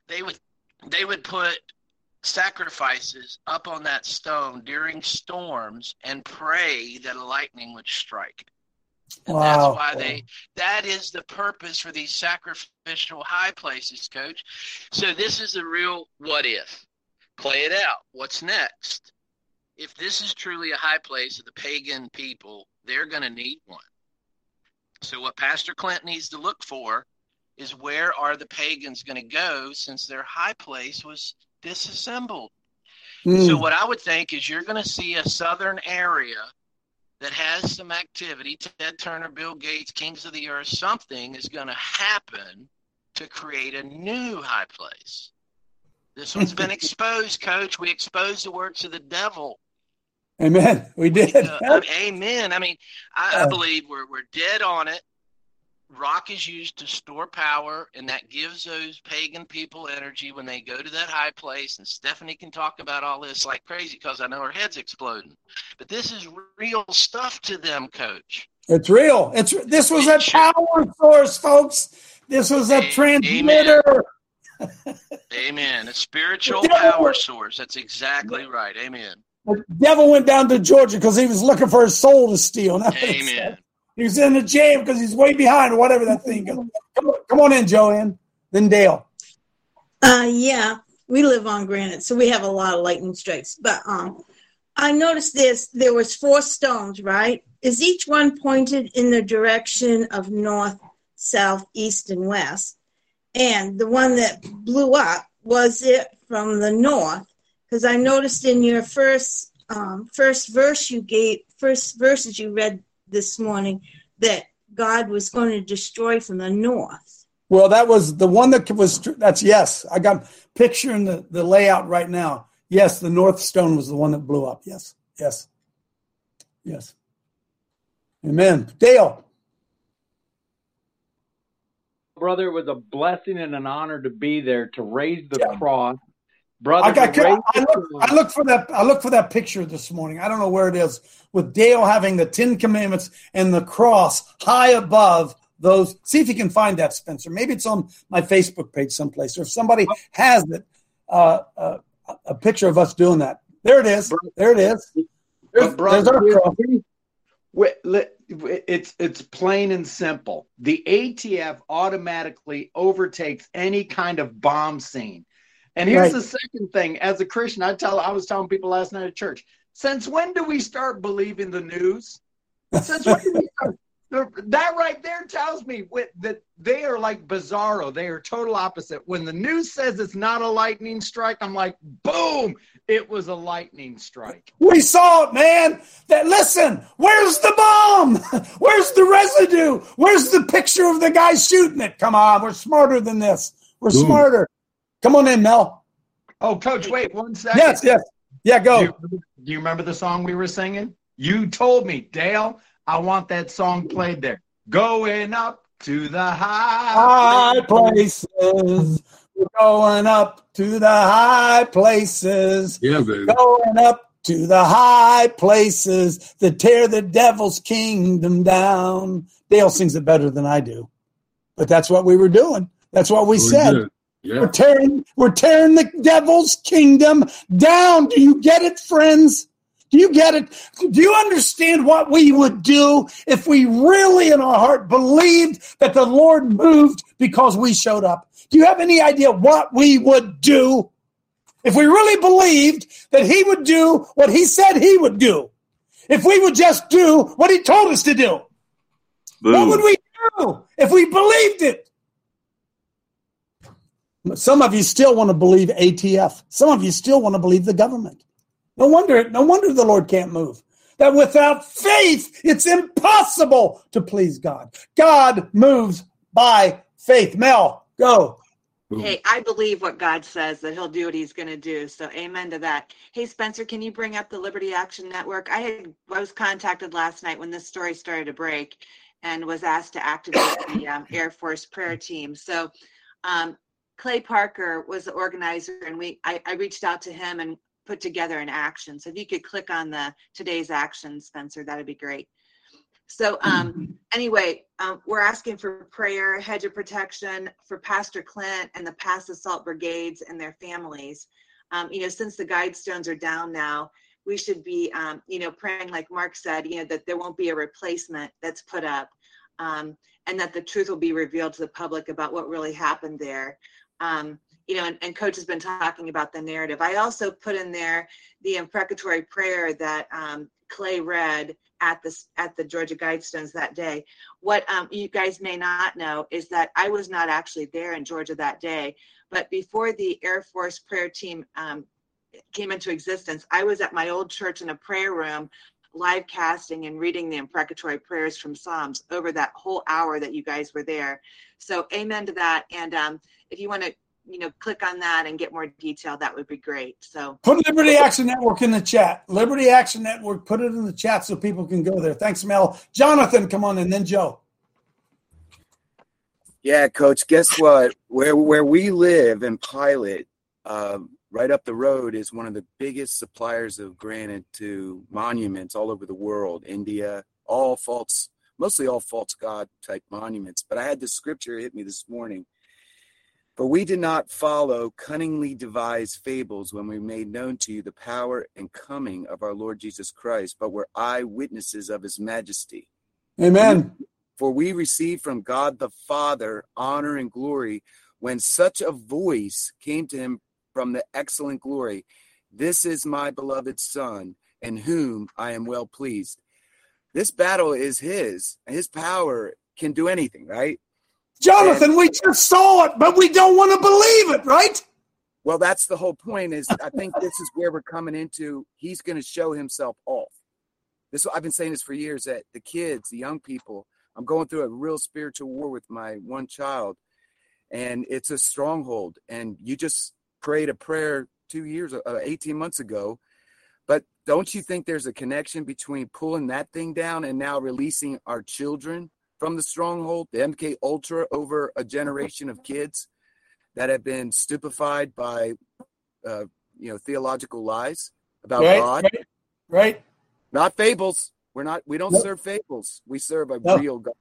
They would they would put sacrifices up on that stone during storms and pray that a lightning would strike. And Wow. that's why they that is the purpose for these sacrificial high places, coach. So this is the real what if. Play it out. What's next? If this is truly a high place of the pagan people, they're going to need one. So what Pastor Clint needs to look for is where are the pagans going to go since their high place was disassembled. Hmm. So what I would think is you're going to see a southern area that has some activity. Ted Turner, Bill Gates, Kings of the Earth, something is going to happen to create a new high place. This one's been exposed, Coach. We exposed the works of the devil. Amen. We did. Uh, amen. I mean, I, I believe we're we're dead on it. Rock is used to store power, and that gives those pagan people energy when they go to that high place. And Stephanie can talk about all this like crazy because I know her head's exploding. But this is real stuff to them, Coach. It's real. It's this was a power source, folks. This was a transmitter. Amen. A spiritual power source. That's exactly right. Amen. The devil went down to Georgia because he was looking for his soul to steal. That's what it Amen. Said. He was in the jam because he's way behind or whatever that thing goes. Come on, come on in, Joanne. Then Dale. Uh, yeah, we live on granite, so we have a lot of lightning strikes. But um, I noticed this: there was four stones, right? Is each one pointed in the direction of north, south, east, and west? And the one that blew up was it from the north? Because I noticed in your first um, first verse you gave, first verses you read this morning, that God was going to destroy from the north. Well, that was the one that was. That's yes. I got picturing the the layout right now. Yes, the North Stone was the one that blew up. Yes, yes, yes. Amen. Dale. Brother, it was a blessing and an honor to be there to raise the yeah. cross. Brother, I, got, I, look, I look for that. I look for that picture this morning. I don't know where it is with Dale having the Ten Commandments and the cross high above those. See if you can find that, Spencer. Maybe it's on my Facebook page someplace, or if somebody has it, uh, uh, a picture of us doing that. There it is. There it is. There's, brother, there's our cross it's it's plain and simple. The ATF automatically overtakes any kind of bomb scene. And here's right. the second thing: as a Christian, I tell I was telling people last night at church. Since when do we start believing the news? Since when do we start? that right there tells me that they are like bizarro. They are total opposite. When the news says it's not a lightning strike, I'm like, boom, it was a lightning strike. We saw it, man. That listen, where's the bomb? Where's the residue? Where's the picture of the guy shooting it? Come on, we're smarter than this. We're Ooh. smarter. Come on in, Mel. Oh, coach, wait one second. Yes, yes. Yeah, go. Do you, do you remember the song we were singing? You told me, Dale, I want that song played there. Going up to the high, high places. We're going up to the high places. Yeah, baby. Going up to the high places that tear the devil's kingdom down. Dale sings it better than I do, but that's what we were doing. That's what we, oh, we said. Yeah. We're tearing, we're tearing the devil's kingdom down. Do you get it, friends? Do you get it? Do you understand what we would do if we really in our heart believed that the Lord moved because we showed up? Do you have any idea what we would do if we really believed that He would do what He said He would do? If we would just do what He told us to do? Boom. What would we do if we believed it? Some of you still want to believe ATF. Some of you still want to believe the government. No wonder, no wonder the Lord can't move. That without faith, it's impossible to please God. God moves by faith. Mel, go. Hey, I believe what God says that He'll do what He's going to do. So, amen to that. Hey, Spencer, can you bring up the Liberty Action Network? I had I was contacted last night when this story started to break, and was asked to activate the um, Air Force prayer team. So, um, Clay Parker was the organizer, and we I, I reached out to him and put together an action. So if you could click on the today's action, Spencer, that'd be great. So um, anyway, um, we're asking for prayer, hedge of protection for Pastor Clint and the Pass the Salt brigades and their families. Um, you know, since the guidestones are down now, we should be, um, you know, praying like Mark said, you know, that there won't be a replacement that's put up, um, and that the truth will be revealed to the public about what really happened there. Um, you know, and, and, coach has been talking about the narrative. I also put in there the imprecatory prayer that um, Clay read at the at the Georgia Guidestones that day. What um, you guys may not know is that I was not actually there in Georgia that day, but before the Air Force prayer team um, came into existence, I was at my old church in a prayer room live casting and reading the imprecatory prayers from Psalms over that whole hour that you guys were there. So amen to that. And um, if you want to you know, click on that and get more detail, that would be great. So put Liberty Action Network in the chat. Liberty Action Network, put it in the chat so people can go there. Thanks, Mel. Jonathan, come on, and then Joe. Yeah, Coach. Guess what? Where where we live in Pilot, um, right up the road, is one of the biggest suppliers of granite to monuments all over the world. India, all false, mostly all false god type monuments. But I had this scripture hit me this morning for we did not follow cunningly devised fables when we made known to you the power and coming of our Lord Jesus Christ, but were eyewitnesses of his majesty. Amen. For we received from God the Father honor and glory when such a voice came to him from the excellent glory This is my beloved Son, in whom I am well pleased. This battle is his, his power can do anything, right? Jonathan, and, we just saw it, but we don't want to believe it, right? Well, that's the whole point. Is I think this is where we're coming into. He's going to show himself off. This I've been saying this for years. That the kids, the young people, I'm going through a real spiritual war with my one child, and it's a stronghold. And you just prayed a prayer two years, uh, 18 months ago. But don't you think there's a connection between pulling that thing down and now releasing our children from the stronghold, the MK Ultra, over a generation of kids that have been stupefied by, uh, you know, theological lies about right, God? Right, right. Not fables. We're not. We don't nope. serve fables. We serve a nope. real God.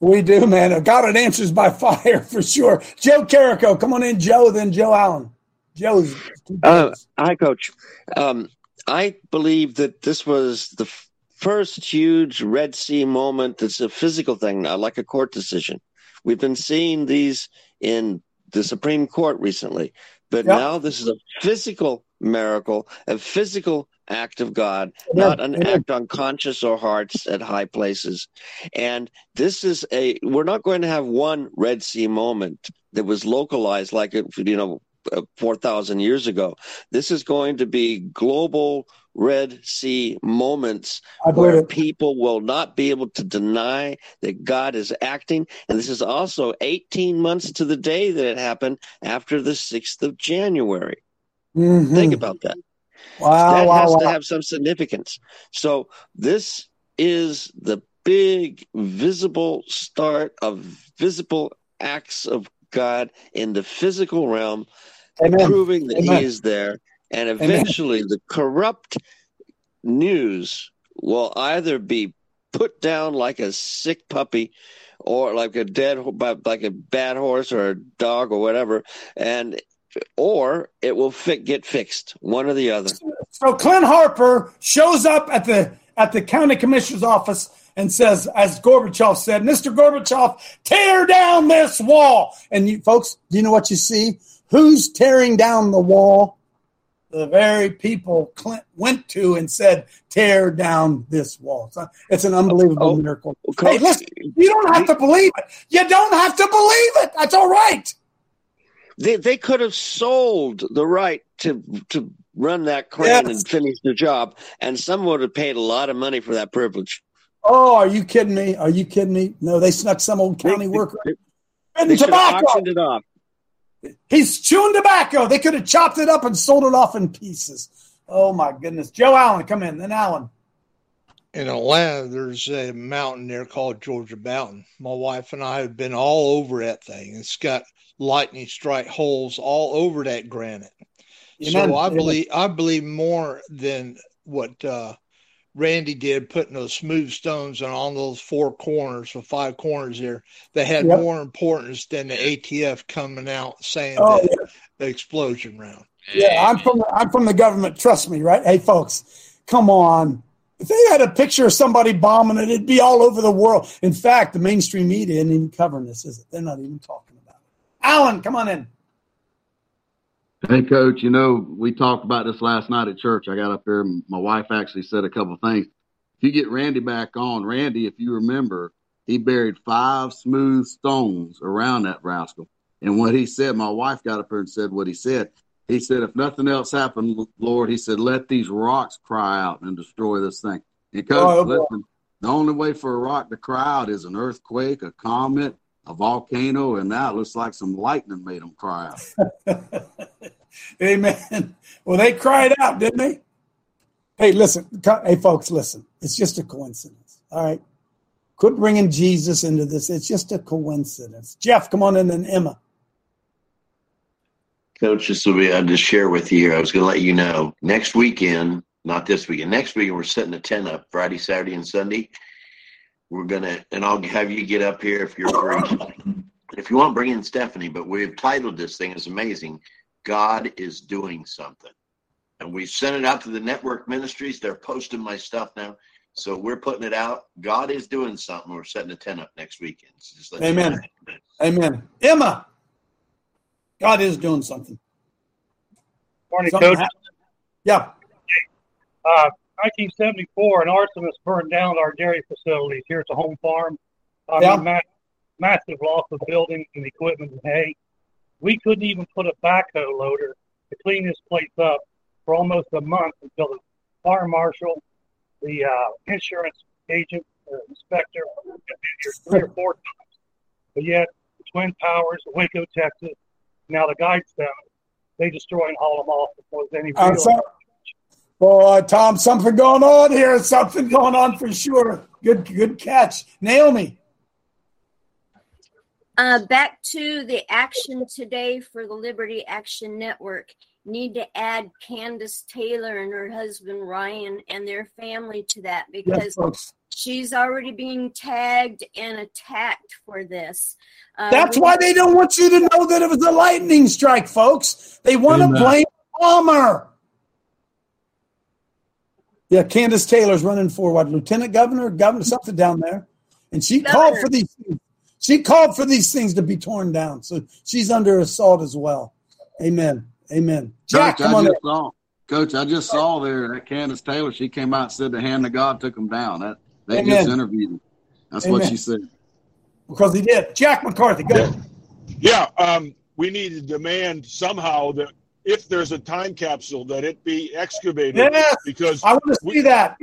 We do, man. God that answers by fire for sure. Joe Carrico, come on in, Joe. Then Joe Allen. Joe's. Uh, hi, Coach. Um, I believe that this was the f- first huge Red Sea moment. That's a physical thing, not like a court decision. We've been seeing these in the Supreme Court recently, but yep. now this is a physical miracle, a physical act of God, not an act on conscience or hearts at high places. And this is a, we're not going to have one Red Sea moment that was localized like it, you know, uh, 4,000 years ago. This is going to be global Red Sea moments where it. people will not be able to deny that God is acting. And this is also 18 months to the day that it happened after the 6th of January. Mm-hmm. Think about that. Wow, that wow, has wow. to have some significance. So this is the big visible start of visible acts of God in the physical realm, Amen. proving that Amen. He is there. And eventually, Amen. the corrupt news will either be put down like a sick puppy or like a dead like a bad horse or a dog or whatever and or it will fi- get fixed one or the other so clint harper shows up at the at the county commissioner's office and says as gorbachev said mr gorbachev tear down this wall and you folks do you know what you see who's tearing down the wall the very people Clint went to and said, "Tear down this wall." It's, it's an unbelievable oh, oh miracle. Okay. Hey, listen, you don't have to believe it. You don't have to believe it. That's all right. They they could have sold the right to to run that crane yes. and finish the job, and someone would have paid a lot of money for that privilege. Oh, are you kidding me? Are you kidding me? No, they snuck some old county they, worker. They, they should have auctioned it off. He's chewing tobacco. They could have chopped it up and sold it off in pieces. Oh my goodness. Joe Allen, come in. Then Allen. In Atlanta, there's a mountain there called Georgia Mountain. My wife and I have been all over that thing. It's got lightning strike holes all over that granite. Amen. So I believe I believe more than what uh, Randy did, putting those smooth stones on all those four corners or five corners there, that had yep. more importance than the ATF coming out saying oh, that yeah. the explosion round. Yeah, I'm from I'm from the government. Trust me, right? Hey, folks, come on. If they had a picture of somebody bombing it, it'd be all over the world. In fact, the mainstream media isn't even covering this, is it? They're not even talking about it. Alan, come on in. Hey, Coach, you know, we talked about this last night at church. I got up there, and my wife actually said a couple of things. If you get Randy back on, Randy, if you remember, he buried five smooth stones around that rascal. And what he said, my wife got up here and said what he said. He said, if nothing else happened, Lord, he said, let these rocks cry out and destroy this thing. And, Coach, oh, listen, the only way for a rock to cry out is an earthquake, a comet, a volcano, and now it looks like some lightning made them cry out. Amen. Well, they cried out, didn't they? Hey, listen. Hey, folks, listen. It's just a coincidence. All right. Quit bringing Jesus into this. It's just a coincidence. Jeff, come on in, and Emma. Coach, this will be, I'll just share with you here. I was going to let you know next weekend, not this weekend, next weekend, we're setting a tent up Friday, Saturday, and Sunday we're gonna and I'll have you get up here if you're free. if you want, bring in Stephanie. But we've titled this thing is amazing. God is doing something, and we sent it out to the network ministries. They're posting my stuff now, so we're putting it out. God is doing something. We're setting a tent up next weekend. So Amen. Amen. Emma, God is doing something. Morning, something Coach. Happened. Yeah. Uh, 1974, an arsonist burned down our dairy facilities here at the home farm. Yeah. mean, massive loss of buildings and equipment and hay. We couldn't even put a backhoe loader to clean this place up for almost a month until the fire marshal, the uh, insurance agent, or inspector, had been here three or four times. But yet, the Twin Towers, Waco, Texas, now the Guidestone, they destroy and haul them off before there's any Uh, so- boy, Tom, something going on here. Something going on for sure. Good, good catch, Naomi. Uh, back to the action today for the Liberty Action Network. Need to add Kandiss Taylor and her husband Ryan and their family to that because folks. she's already being tagged and attacked for this. Uh, That's we- why they don't want you to know that it was a lightning strike, folks. They want to blame Palmer. Yeah, Kandiss Taylor's running for what lieutenant governor, governor, something down there, and she called for these. Things. She called for these things to be torn down, so she's under assault as well. Amen. Amen. Jack, Coach, come I on. just saw. Coach, I just saw there that Kandiss Taylor. She came out and said the hand of God took him down. That they Amen. just interviewed him. That's what she said. because he did. Jack McCarthy, go. Yeah, um, we need to demand somehow that if there's a time capsule, that it be excavated. Yes, because I want to see that.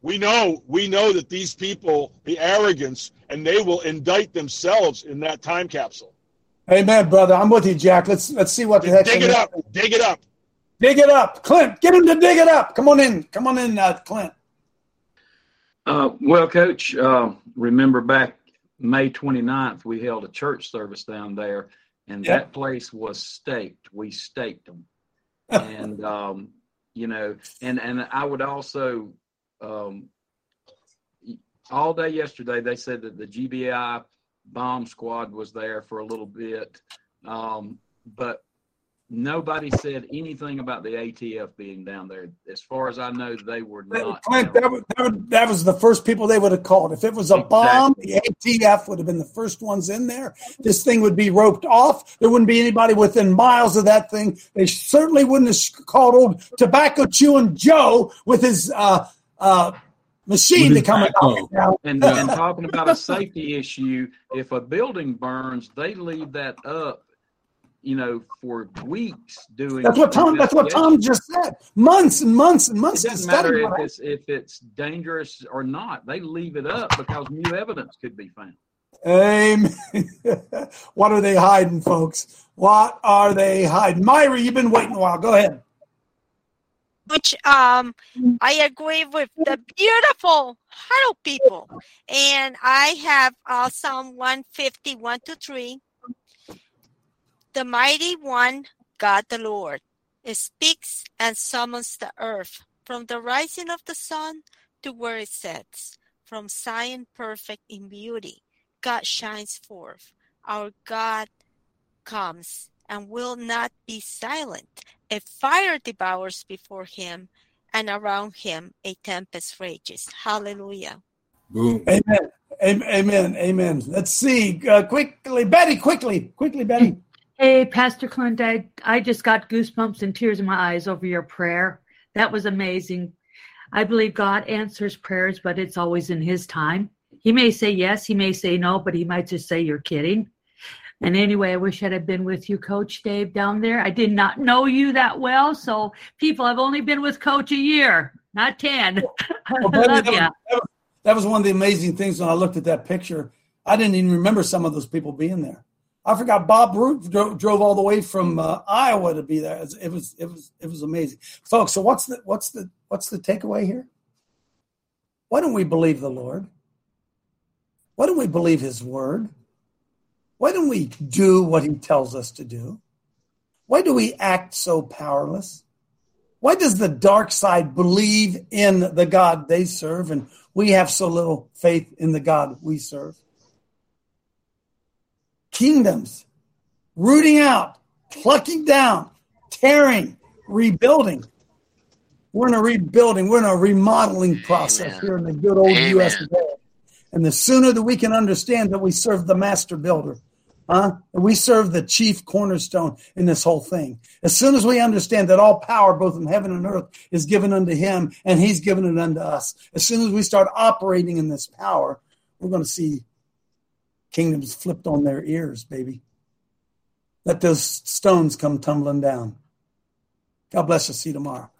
we know we know that these people, the arrogance, and they will indict themselves in that time capsule. Amen, brother. I'm with you, Jack. Let's let's see what the heck. Dig it up, dig it up. Dig it up, Clint. Get him to dig it up. Come on in. Come on in, uh, Clint. Uh, well, Coach, uh, remember back May 29th, we held a church service down there, and Yep. that place was staked. We staked them. and, um, you know, and, and I would also, um, all day yesterday, they said that the GBI bomb squad was there for a little bit. Um, but nobody said anything about the ATF being down there. As far as I know, they were not. Clint, that was, that, was, that was the first people they would have called. If it was a bomb, the ATF would have been the first ones in there. This thing would be roped off. There wouldn't be anybody within miles of that thing. They certainly wouldn't have called old tobacco chewing Joe with his uh, uh, machine to come and knock. And, and talking about a safety issue, if a building burns, they leave that up, you know, for weeks doing. That's what Tom. That's what Tom just said. Months and months and months It doesn't matter if what it's if it's dangerous or not. They leave it up because new evidence could be found. Amen. what are they hiding, folks? What are they hiding? Myra, you've been waiting a while. Go ahead. which um I agree with the beautiful hello people. And I have uh, Psalm 150, 1 to 3. The mighty one, God the Lord, it speaks and summons the earth from the rising of the sun to where it sets, from Zion perfect in beauty. God shines forth. Our God comes and will not be silent. A fire devours before him, and around him a tempest rages. Hallelujah. Boom. Amen. Am- Amen. Amen. Let's see. Uh, quickly, Betty, quickly, quickly, Betty. Hey, Pastor Clint, I, I just got goosebumps and tears in my eyes over your prayer. That was amazing. I believe God answers prayers, but it's always in His time. He may say yes, He may say no, but He might just say, You're kidding. And anyway, I wish I'd have been with you, Coach Dave, down there. I did not know you that well. So, people, I've only been with Coach a year, not 10. Well, Betty, love that, you. that was- that was one of the amazing things when I looked at that picture. I didn't even remember some of those people being there. I forgot Bob Root drove, drove all the way from uh, Iowa to be there. It was, it was it was amazing, folks. So what's the what's the what's the takeaway here? Why don't we believe the Lord? Why don't we believe His word? Why don't we do what He tells us to do? Why do we act so powerless? Why does the dark side believe in the God they serve and we have so little faith in the God we serve? Kingdoms, rooting out, plucking down, tearing, rebuilding. We're in a rebuilding, we're in a remodeling process here in the good old Amen. US A. And the sooner that we can understand that we serve the master builder, huh? And we serve the chief cornerstone in this whole thing. As soon as we understand that all power, both in heaven and earth, is given unto him and he's given it unto us, as soon as we start operating in this power, we're going to see kingdoms flipped on their ears, baby. Let those stones come tumbling down. God bless us. See you tomorrow.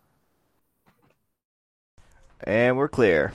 And we're clear.